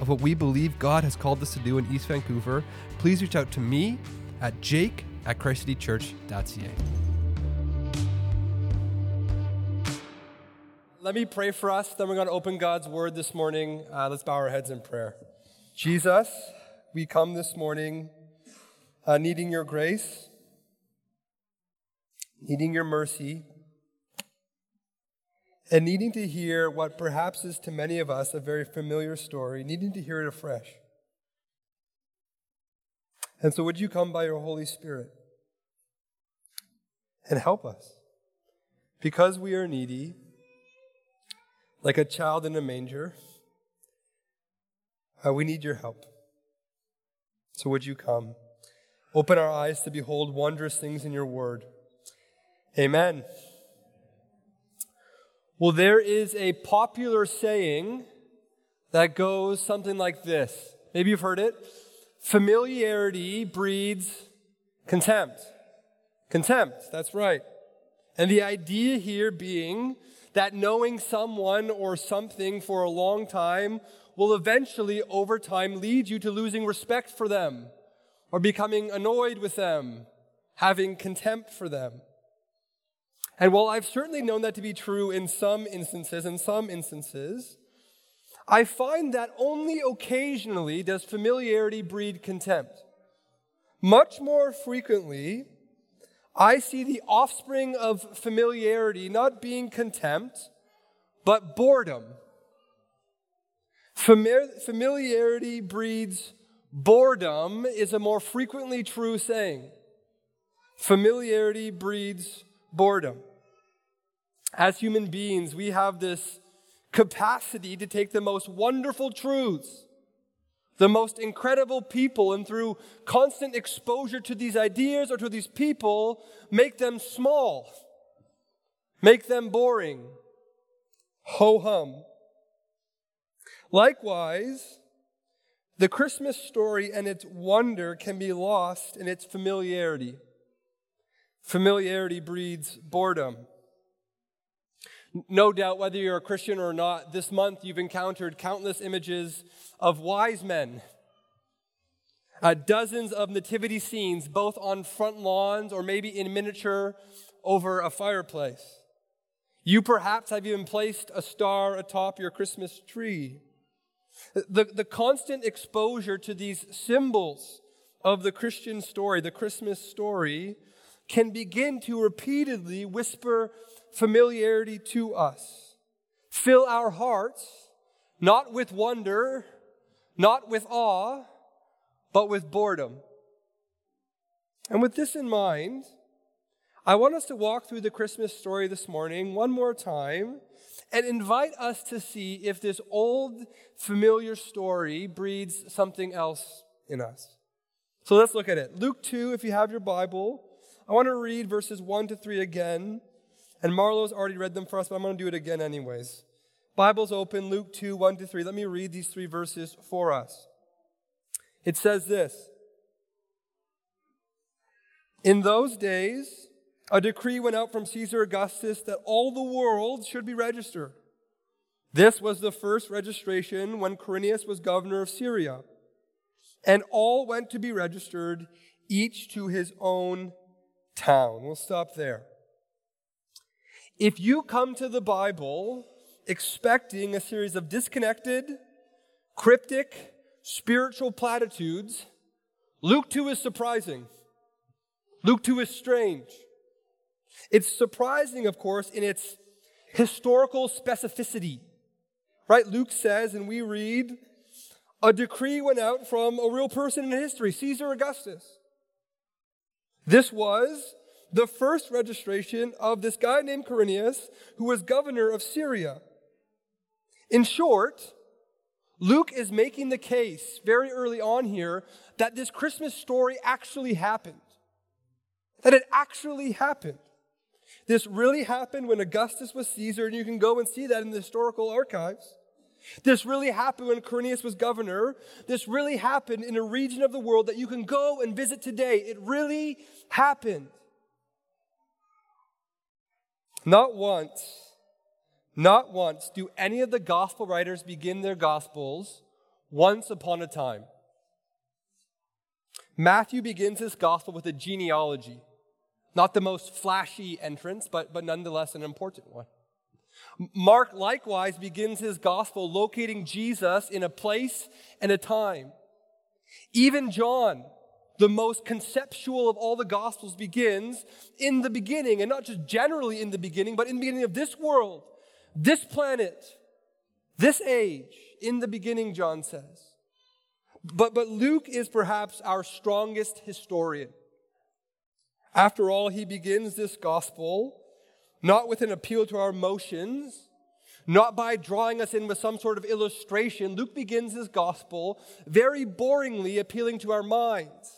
of what we believe God has called us to do in East Vancouver, please reach out to me at jake at christcitychurch.ca. Let me pray for us, then we're going to open God's word this morning. Uh, let's bow our heads in prayer. Jesus, we come this morning uh, needing your grace needing your mercy, and needing to hear what perhaps is to many of us a very familiar story, needing to hear it afresh. And so, would you come by your Holy Spirit and help us? Because we are needy, like a child in a manger, uh, we need your help. So, would you come? Open our eyes to behold wondrous things in your word. Amen. Well, there is a popular saying that goes something like this. Maybe you've heard it. Familiarity breeds contempt. Contempt, that's right. And the idea here being that knowing someone or something for a long time will eventually, over time, lead you to losing respect for them or becoming annoyed with them, having contempt for them. And while I've certainly known that to be true in some instances, in some instances, I find that only occasionally does familiarity breed contempt. Much more frequently, I see the offspring of familiarity not being contempt, but boredom. Familiarity breeds boredom is a more frequently true saying. Familiarity breeds boredom. As human beings, we have this capacity to take the most wonderful truths, the most incredible people, and through constant exposure to these ideas or to these people, make them small, make them boring, ho hum. Likewise, the Christmas story and its wonder can be lost in its familiarity. Familiarity breeds boredom. No doubt, whether you're a Christian or not, this month you've encountered countless images of wise men. Uh, dozens of nativity scenes, both on front lawns or maybe in miniature over a fireplace. You perhaps have even placed a star atop your Christmas tree. The, the constant exposure to these symbols of the Christian story, the Christmas story, can begin to repeatedly whisper familiarity to us. Fill our hearts not with wonder, not with awe, but with boredom. And with this in mind, I want us to walk through the Christmas story this morning one more time and invite us to see if this old familiar story breeds something else in us. So let's look at it. Luke 2, if you have your Bible, I want to read verses 1 to 3 again. And Marlo's already read them for us, but I'm going to do it again anyways. Bible's open, Luke 2, 1 to 3. Let me read these three verses for us. It says this In those days, a decree went out from Caesar Augustus that all the world should be registered. This was the first registration when Quirinius was governor of Syria. And all went to be registered, each to his own town. We'll stop there. If you come to the Bible expecting a series of disconnected, cryptic, spiritual platitudes, Luke 2 is surprising. Luke 2 is strange. It's surprising, of course, in its historical specificity. Right? Luke says, and we read, a decree went out from a real person in history, Caesar Augustus. This was the first registration of this guy named Quirinius, who was governor of Syria. In short, Luke is making the case very early on here that this Christmas story actually happened. That it actually happened. This really happened when Augustus was Caesar, and you can go and see that in the historical archives. This really happened when Quirinius was governor. This really happened in a region of the world that you can go and visit today. It really happened. Not once, not once do any of the gospel writers begin their gospels once upon a time. Matthew begins his gospel with a genealogy. Not the most flashy entrance, but, but nonetheless an important one. Mark likewise begins his gospel locating Jesus in a place and a time. Even John, the most conceptual of all the gospels, begins in the beginning, and not just generally in the beginning, but in the beginning of this world, this planet, this age. In the beginning, John says. But, but Luke is perhaps our strongest historian. After all, he begins this gospel not with an appeal to our emotions, not by drawing us in with some sort of illustration. Luke begins his gospel very boringly appealing to our minds.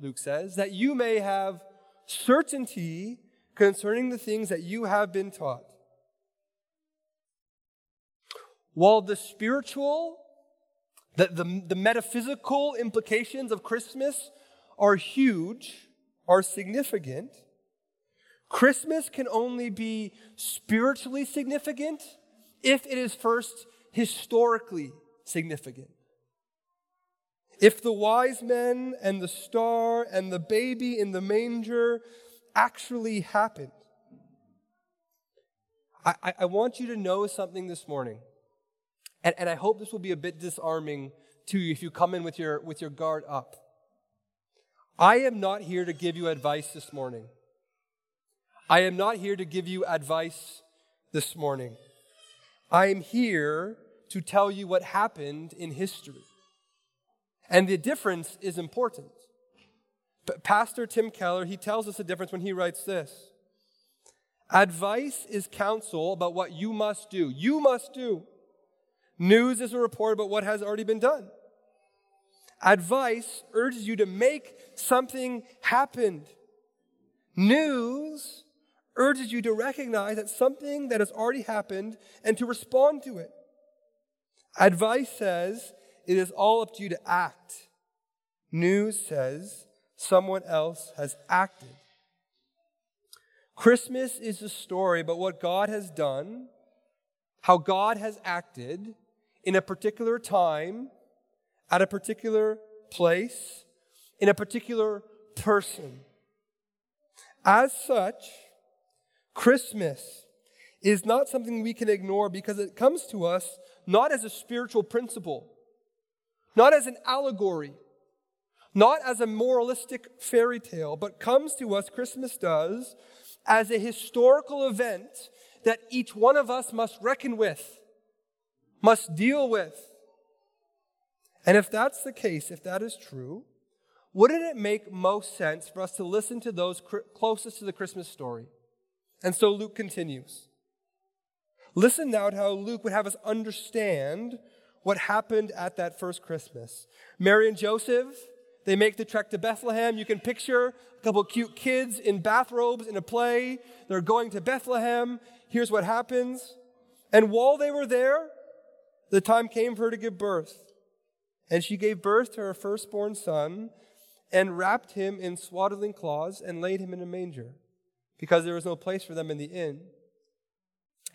Luke says, that you may have certainty concerning the things that you have been taught. While the spiritual, the, the, the metaphysical implications of Christmas are huge, are significant, Christmas can only be spiritually significant if it is first historically significant. If the wise men and the star and the baby in the manger actually happened. I, I want you to know something this morning. And, and I hope this will be a bit disarming to you if you come in with your, with your guard up. I am not here to give you advice this morning. I am not here to give you advice this morning. I am here to tell you what happened in history. And the difference is important. But Pastor Tim Keller, he tells us the difference when he writes this. Advice is counsel about what you must do. You must do. News is a report about what has already been done. Advice urges you to make something happen. News urges you to recognize that something that has already happened and to respond to it. Advice says it is all up to you to act. News says someone else has acted. Christmas is a story about what God has done, how God has acted in a particular time at a particular place, in a particular person. As such, Christmas is not something we can ignore because it comes to us not as a spiritual principle, not as an allegory, not as a moralistic fairy tale, but comes to us, Christmas does, as a historical event that each one of us must reckon with, must deal with. And if that's the case, if that is true, wouldn't it make most sense for us to listen to those closest to the Christmas story? And so Luke continues. Listen now to how Luke would have us understand what happened at that first Christmas. Mary and Joseph, they make the trek to Bethlehem. You can picture a couple cute kids in bathrobes in a play. They're going to Bethlehem. Here's what happens. And while they were there, the time came for her to give birth. And she gave birth to her firstborn son and wrapped him in swaddling cloths and laid him in a manger because there was no place for them in the inn.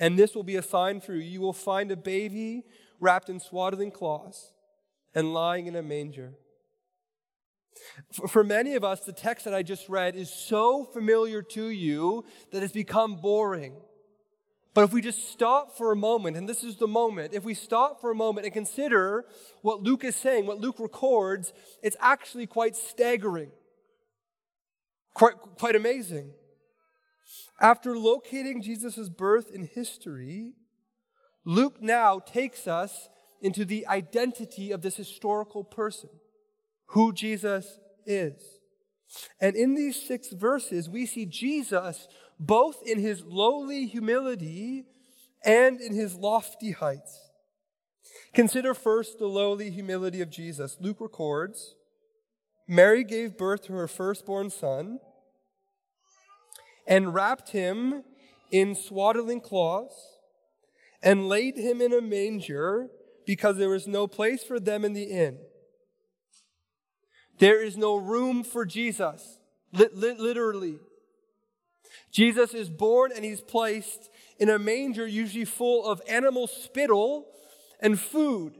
And this will be a sign for you. You will find a baby wrapped in swaddling cloths and lying in a manger. For many of us, the text that I just read is so familiar to you that it's become boring. But if we just stop for a moment, and this is the moment, if we stop for a moment and consider what Luke is saying, what Luke records, it's actually quite staggering, quite, quite amazing. After locating Jesus' birth in history, Luke now takes us into the identity of this historical person, who Jesus is. And in these six verses, we see Jesus both in his lowly humility and in his lofty heights. Consider first the lowly humility of Jesus. Luke records Mary gave birth to her firstborn son and wrapped him in swaddling cloths and laid him in a manger because there was no place for them in the inn. There is no room for Jesus, literally. Jesus is born and he's placed in a manger, usually full of animal spittle and food.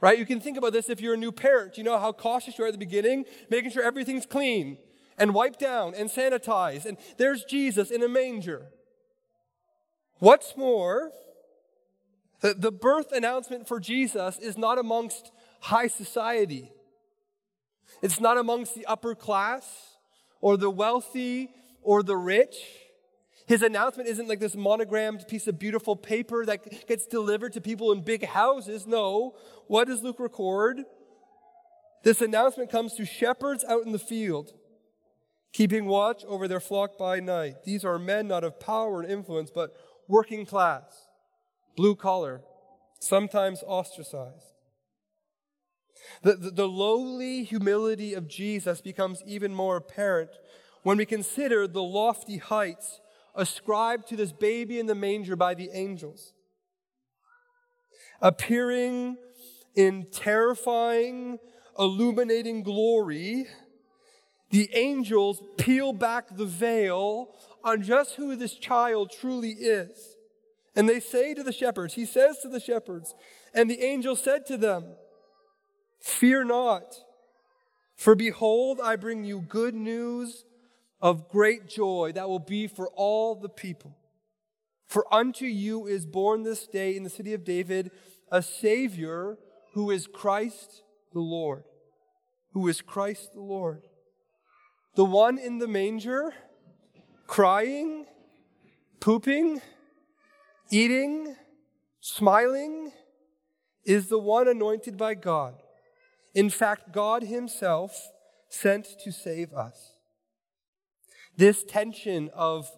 Right? You can think about this if you're a new parent. You know how cautious you are at the beginning, making sure everything's clean and wiped down and sanitized. And there's Jesus in a manger. What's more, the, the birth announcement for Jesus is not amongst high society. It's not amongst the upper class or the wealthy or the rich. His announcement isn't like this monogrammed piece of beautiful paper that gets delivered to people in big houses. No. What does Luke record? This announcement comes to shepherds out in the field, keeping watch over their flock by night. These are men not of power and influence, but working class, blue collar, sometimes ostracized. The, the, the, lowly humility of Jesus becomes even more apparent when we consider the lofty heights ascribed to this baby in the manger by the angels. Appearing in terrifying, illuminating glory, the angels peel back the veil on just who this child truly is. And they say to the shepherds, He says to the shepherds, and the angel said to them, Fear not, for behold, I bring you good news of great joy that will be for all the people. For unto you is born this day in the city of David a Savior who is Christ the Lord. Who is Christ the Lord. The one in the manger, crying, pooping, eating, smiling, is the one anointed by God. In fact, God Himself sent to save us. This tension of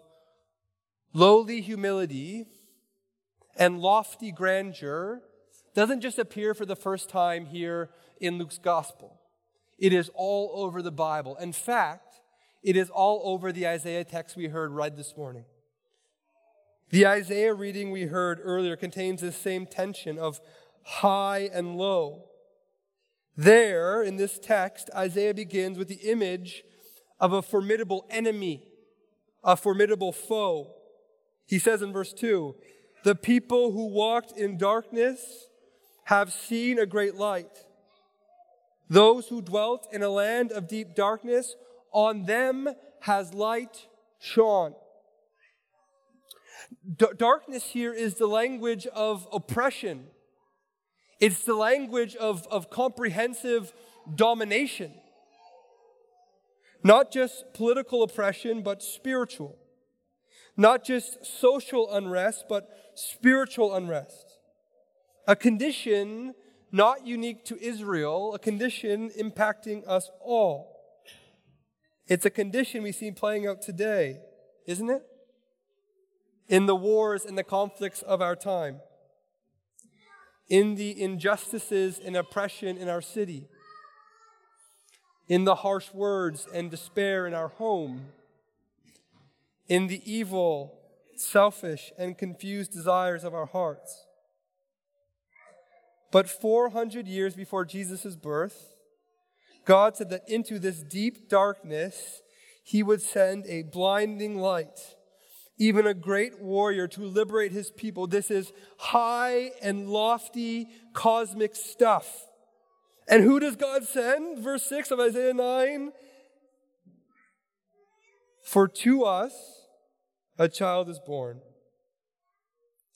lowly humility and lofty grandeur doesn't just appear for the first time here in Luke's gospel. It is all over the Bible. In fact, it is all over the Isaiah text we heard read this morning. The Isaiah reading we heard earlier contains this same tension of high and low. There, in this text, Isaiah begins with the image of a formidable enemy, a formidable foe. He says in verse 2 The people who walked in darkness have seen a great light. Those who dwelt in a land of deep darkness, on them has light shone. D- darkness here is the language of oppression. It's the language of, of comprehensive domination. Not just political oppression, but spiritual. Not just social unrest, but spiritual unrest. A condition not unique to Israel, a condition impacting us all. It's a condition we see playing out today, isn't it? In the wars and the conflicts of our time, in the injustices and oppression in our city in the harsh words and despair in our home, in the evil, selfish, and confused desires of our hearts. But 400 years before Jesus' birth, God said that into this deep darkness, he would send a blinding light, even a great warrior to liberate his people. This is high and lofty cosmic stuff. And who does God send? Verse 6 of Isaiah 9 For to us a child is born,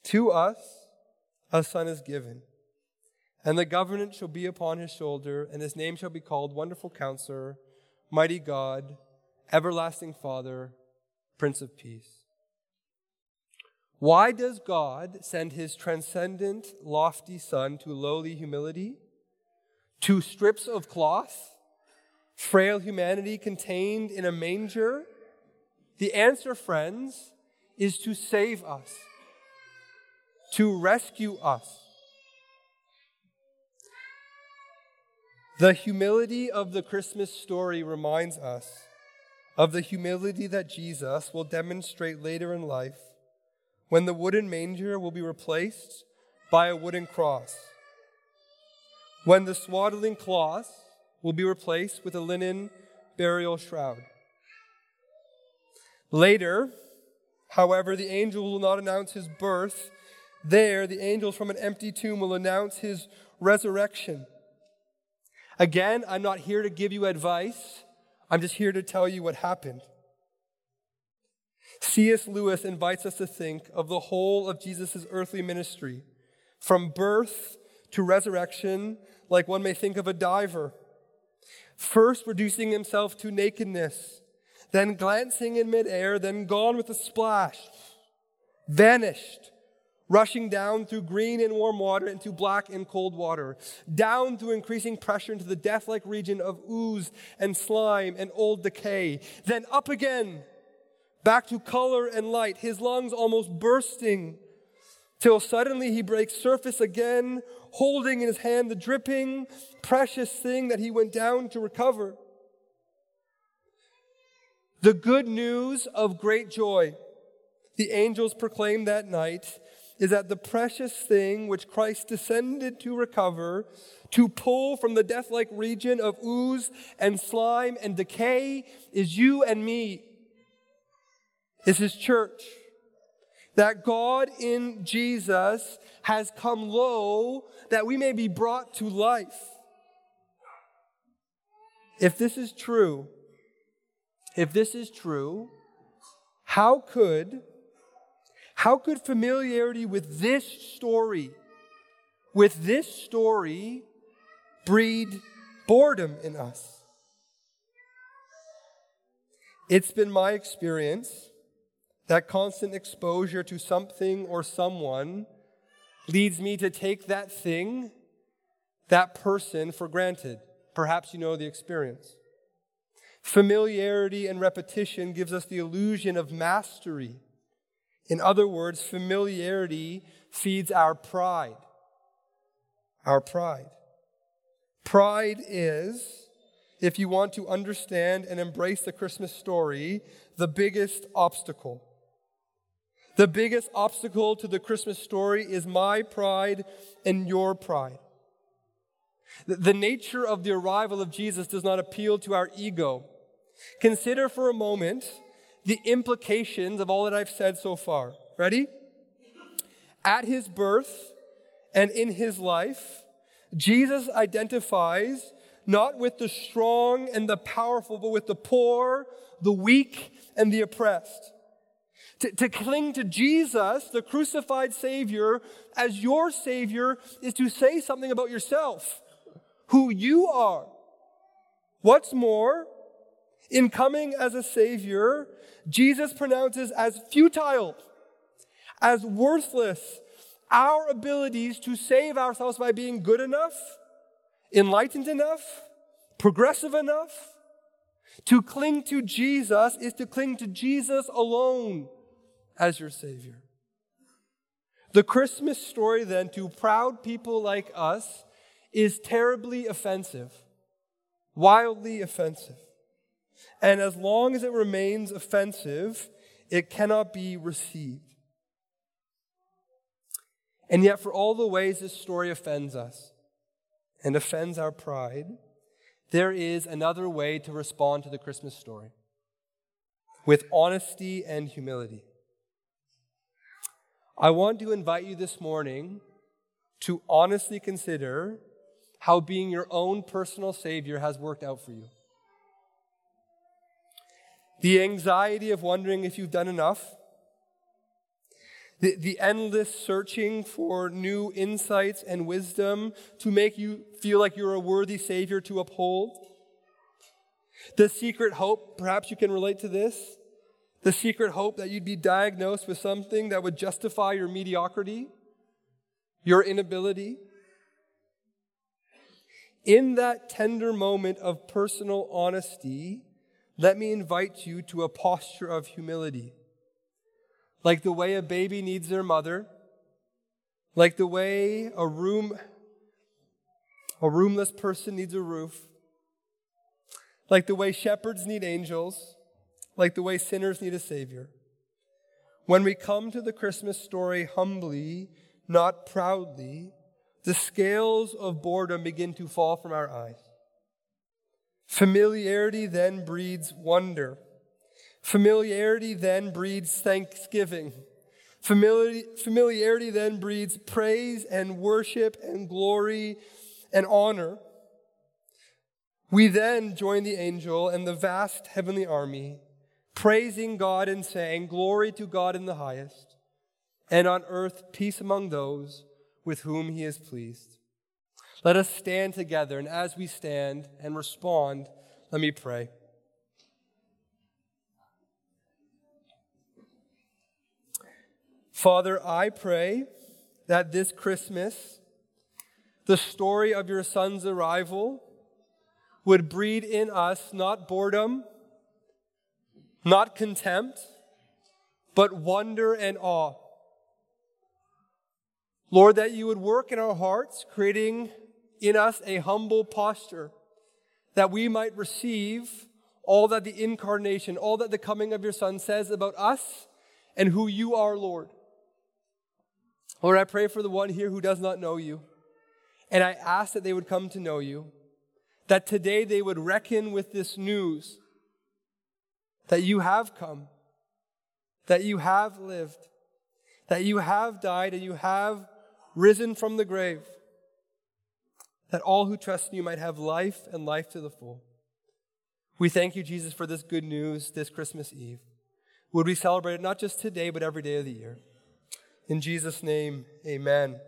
to us a son is given. And the government shall be upon his shoulder, and his name shall be called Wonderful Counselor, Mighty God, Everlasting Father, Prince of Peace. Why does God send his transcendent, lofty Son to lowly humility? To strips of cloth? Frail humanity contained in a manger? The answer, friends, is to save us, to rescue us. The humility of the Christmas story reminds us of the humility that Jesus will demonstrate later in life when the wooden manger will be replaced by a wooden cross, when the swaddling cloth will be replaced with a linen burial shroud. Later, however, the angel will not announce his birth. There, the angels from an empty tomb will announce his resurrection. Again, I'm not here to give you advice. I'm just here to tell you what happened. C.S. Lewis invites us to think of the whole of Jesus' earthly ministry, from birth to resurrection, like one may think of a diver. First, reducing himself to nakedness, then glancing in midair, then gone with a splash, vanished, rushing down through green and warm water into black and cold water, down through increasing pressure into the death like region of ooze and slime and old decay, then up again, back to color and light, his lungs almost bursting, till suddenly he breaks surface again, holding in his hand the dripping, precious thing that he went down to recover. The good news of great joy the angels proclaimed that night is that the precious thing which Christ descended to recover, to pull from the death like region of ooze and slime and decay, is you and me. Is his church. That God in Jesus has come low that we may be brought to life. If this is true, if this is true, how could how could familiarity with this story, with this story, breed boredom in us? It's been my experience that constant exposure to something or someone leads me to take that thing, that person for granted. Perhaps you know the experience. Familiarity and repetition gives us the illusion of mastery in other words, familiarity feeds our pride. Our pride. Pride is, if you want to understand and embrace the Christmas story, the biggest obstacle. The biggest obstacle to the Christmas story is my pride and your pride. The nature of the arrival of Jesus does not appeal to our ego. Consider for a moment the implications of all that I've said so far. Ready? At his birth and in his life, Jesus identifies not with the strong and the powerful, but with the poor, the weak, and the oppressed. To, to, cling to Jesus, the crucified Savior, as your Savior is to say something about yourself, who you are. What's more, in coming as a Savior, Jesus pronounces as futile, as worthless, our abilities to save ourselves by being good enough, enlightened enough, progressive enough. To cling to Jesus is to cling to Jesus alone as your Savior. The Christmas story, then, to proud people like us, is terribly offensive, wildly offensive. And as long as it remains offensive, it cannot be received. And yet, for all the ways this story offends us and offends our pride, there is another way to respond to the Christmas story with honesty and humility. I want to invite you this morning to honestly consider how being your own personal Savior has worked out for you. The anxiety of wondering if you've done enough, the, the endless searching for new insights and wisdom to make you feel like you're a worthy Savior to uphold. The secret hope, perhaps you can relate to this, the secret hope that you'd be diagnosed with something that would justify your mediocrity, your inability. In that tender moment of personal honesty, let me invite you to a posture of humility. Like the way a baby needs their mother, like the way a room a roomless person needs a roof, like the way shepherds need angels, like the way sinners need a Savior. When we come to the Christmas story humbly, not proudly, the scales of boredom begin to fall from our eyes. Familiarity then breeds wonder. Familiarity then breeds thanksgiving. Familiarity, familiarity then breeds praise and worship and glory and honor. We then join the angel and the vast heavenly army praising God and saying, Glory to God in the highest, and on earth peace among those with whom he is pleased. Let us stand together, and as we stand and respond, let me pray. Father, I pray that this Christmas, the story of your son's arrival would breed in us not boredom not contempt, but wonder and awe. Lord, that you would work in our hearts, creating in us a humble posture, that we might receive all that the incarnation, all that the coming of your Son says about us and who you are, Lord. Lord, I pray for the one here who does not know you, and I ask that they would come to know you, that today they would reckon with this news that you have come, that you have lived, that you have died, and you have risen from the grave, that all who trust in you might have life and life to the full. We thank you, Jesus, for this good news this Christmas Eve. Would we celebrate it not just today, but every day of the year? In Jesus' name, amen.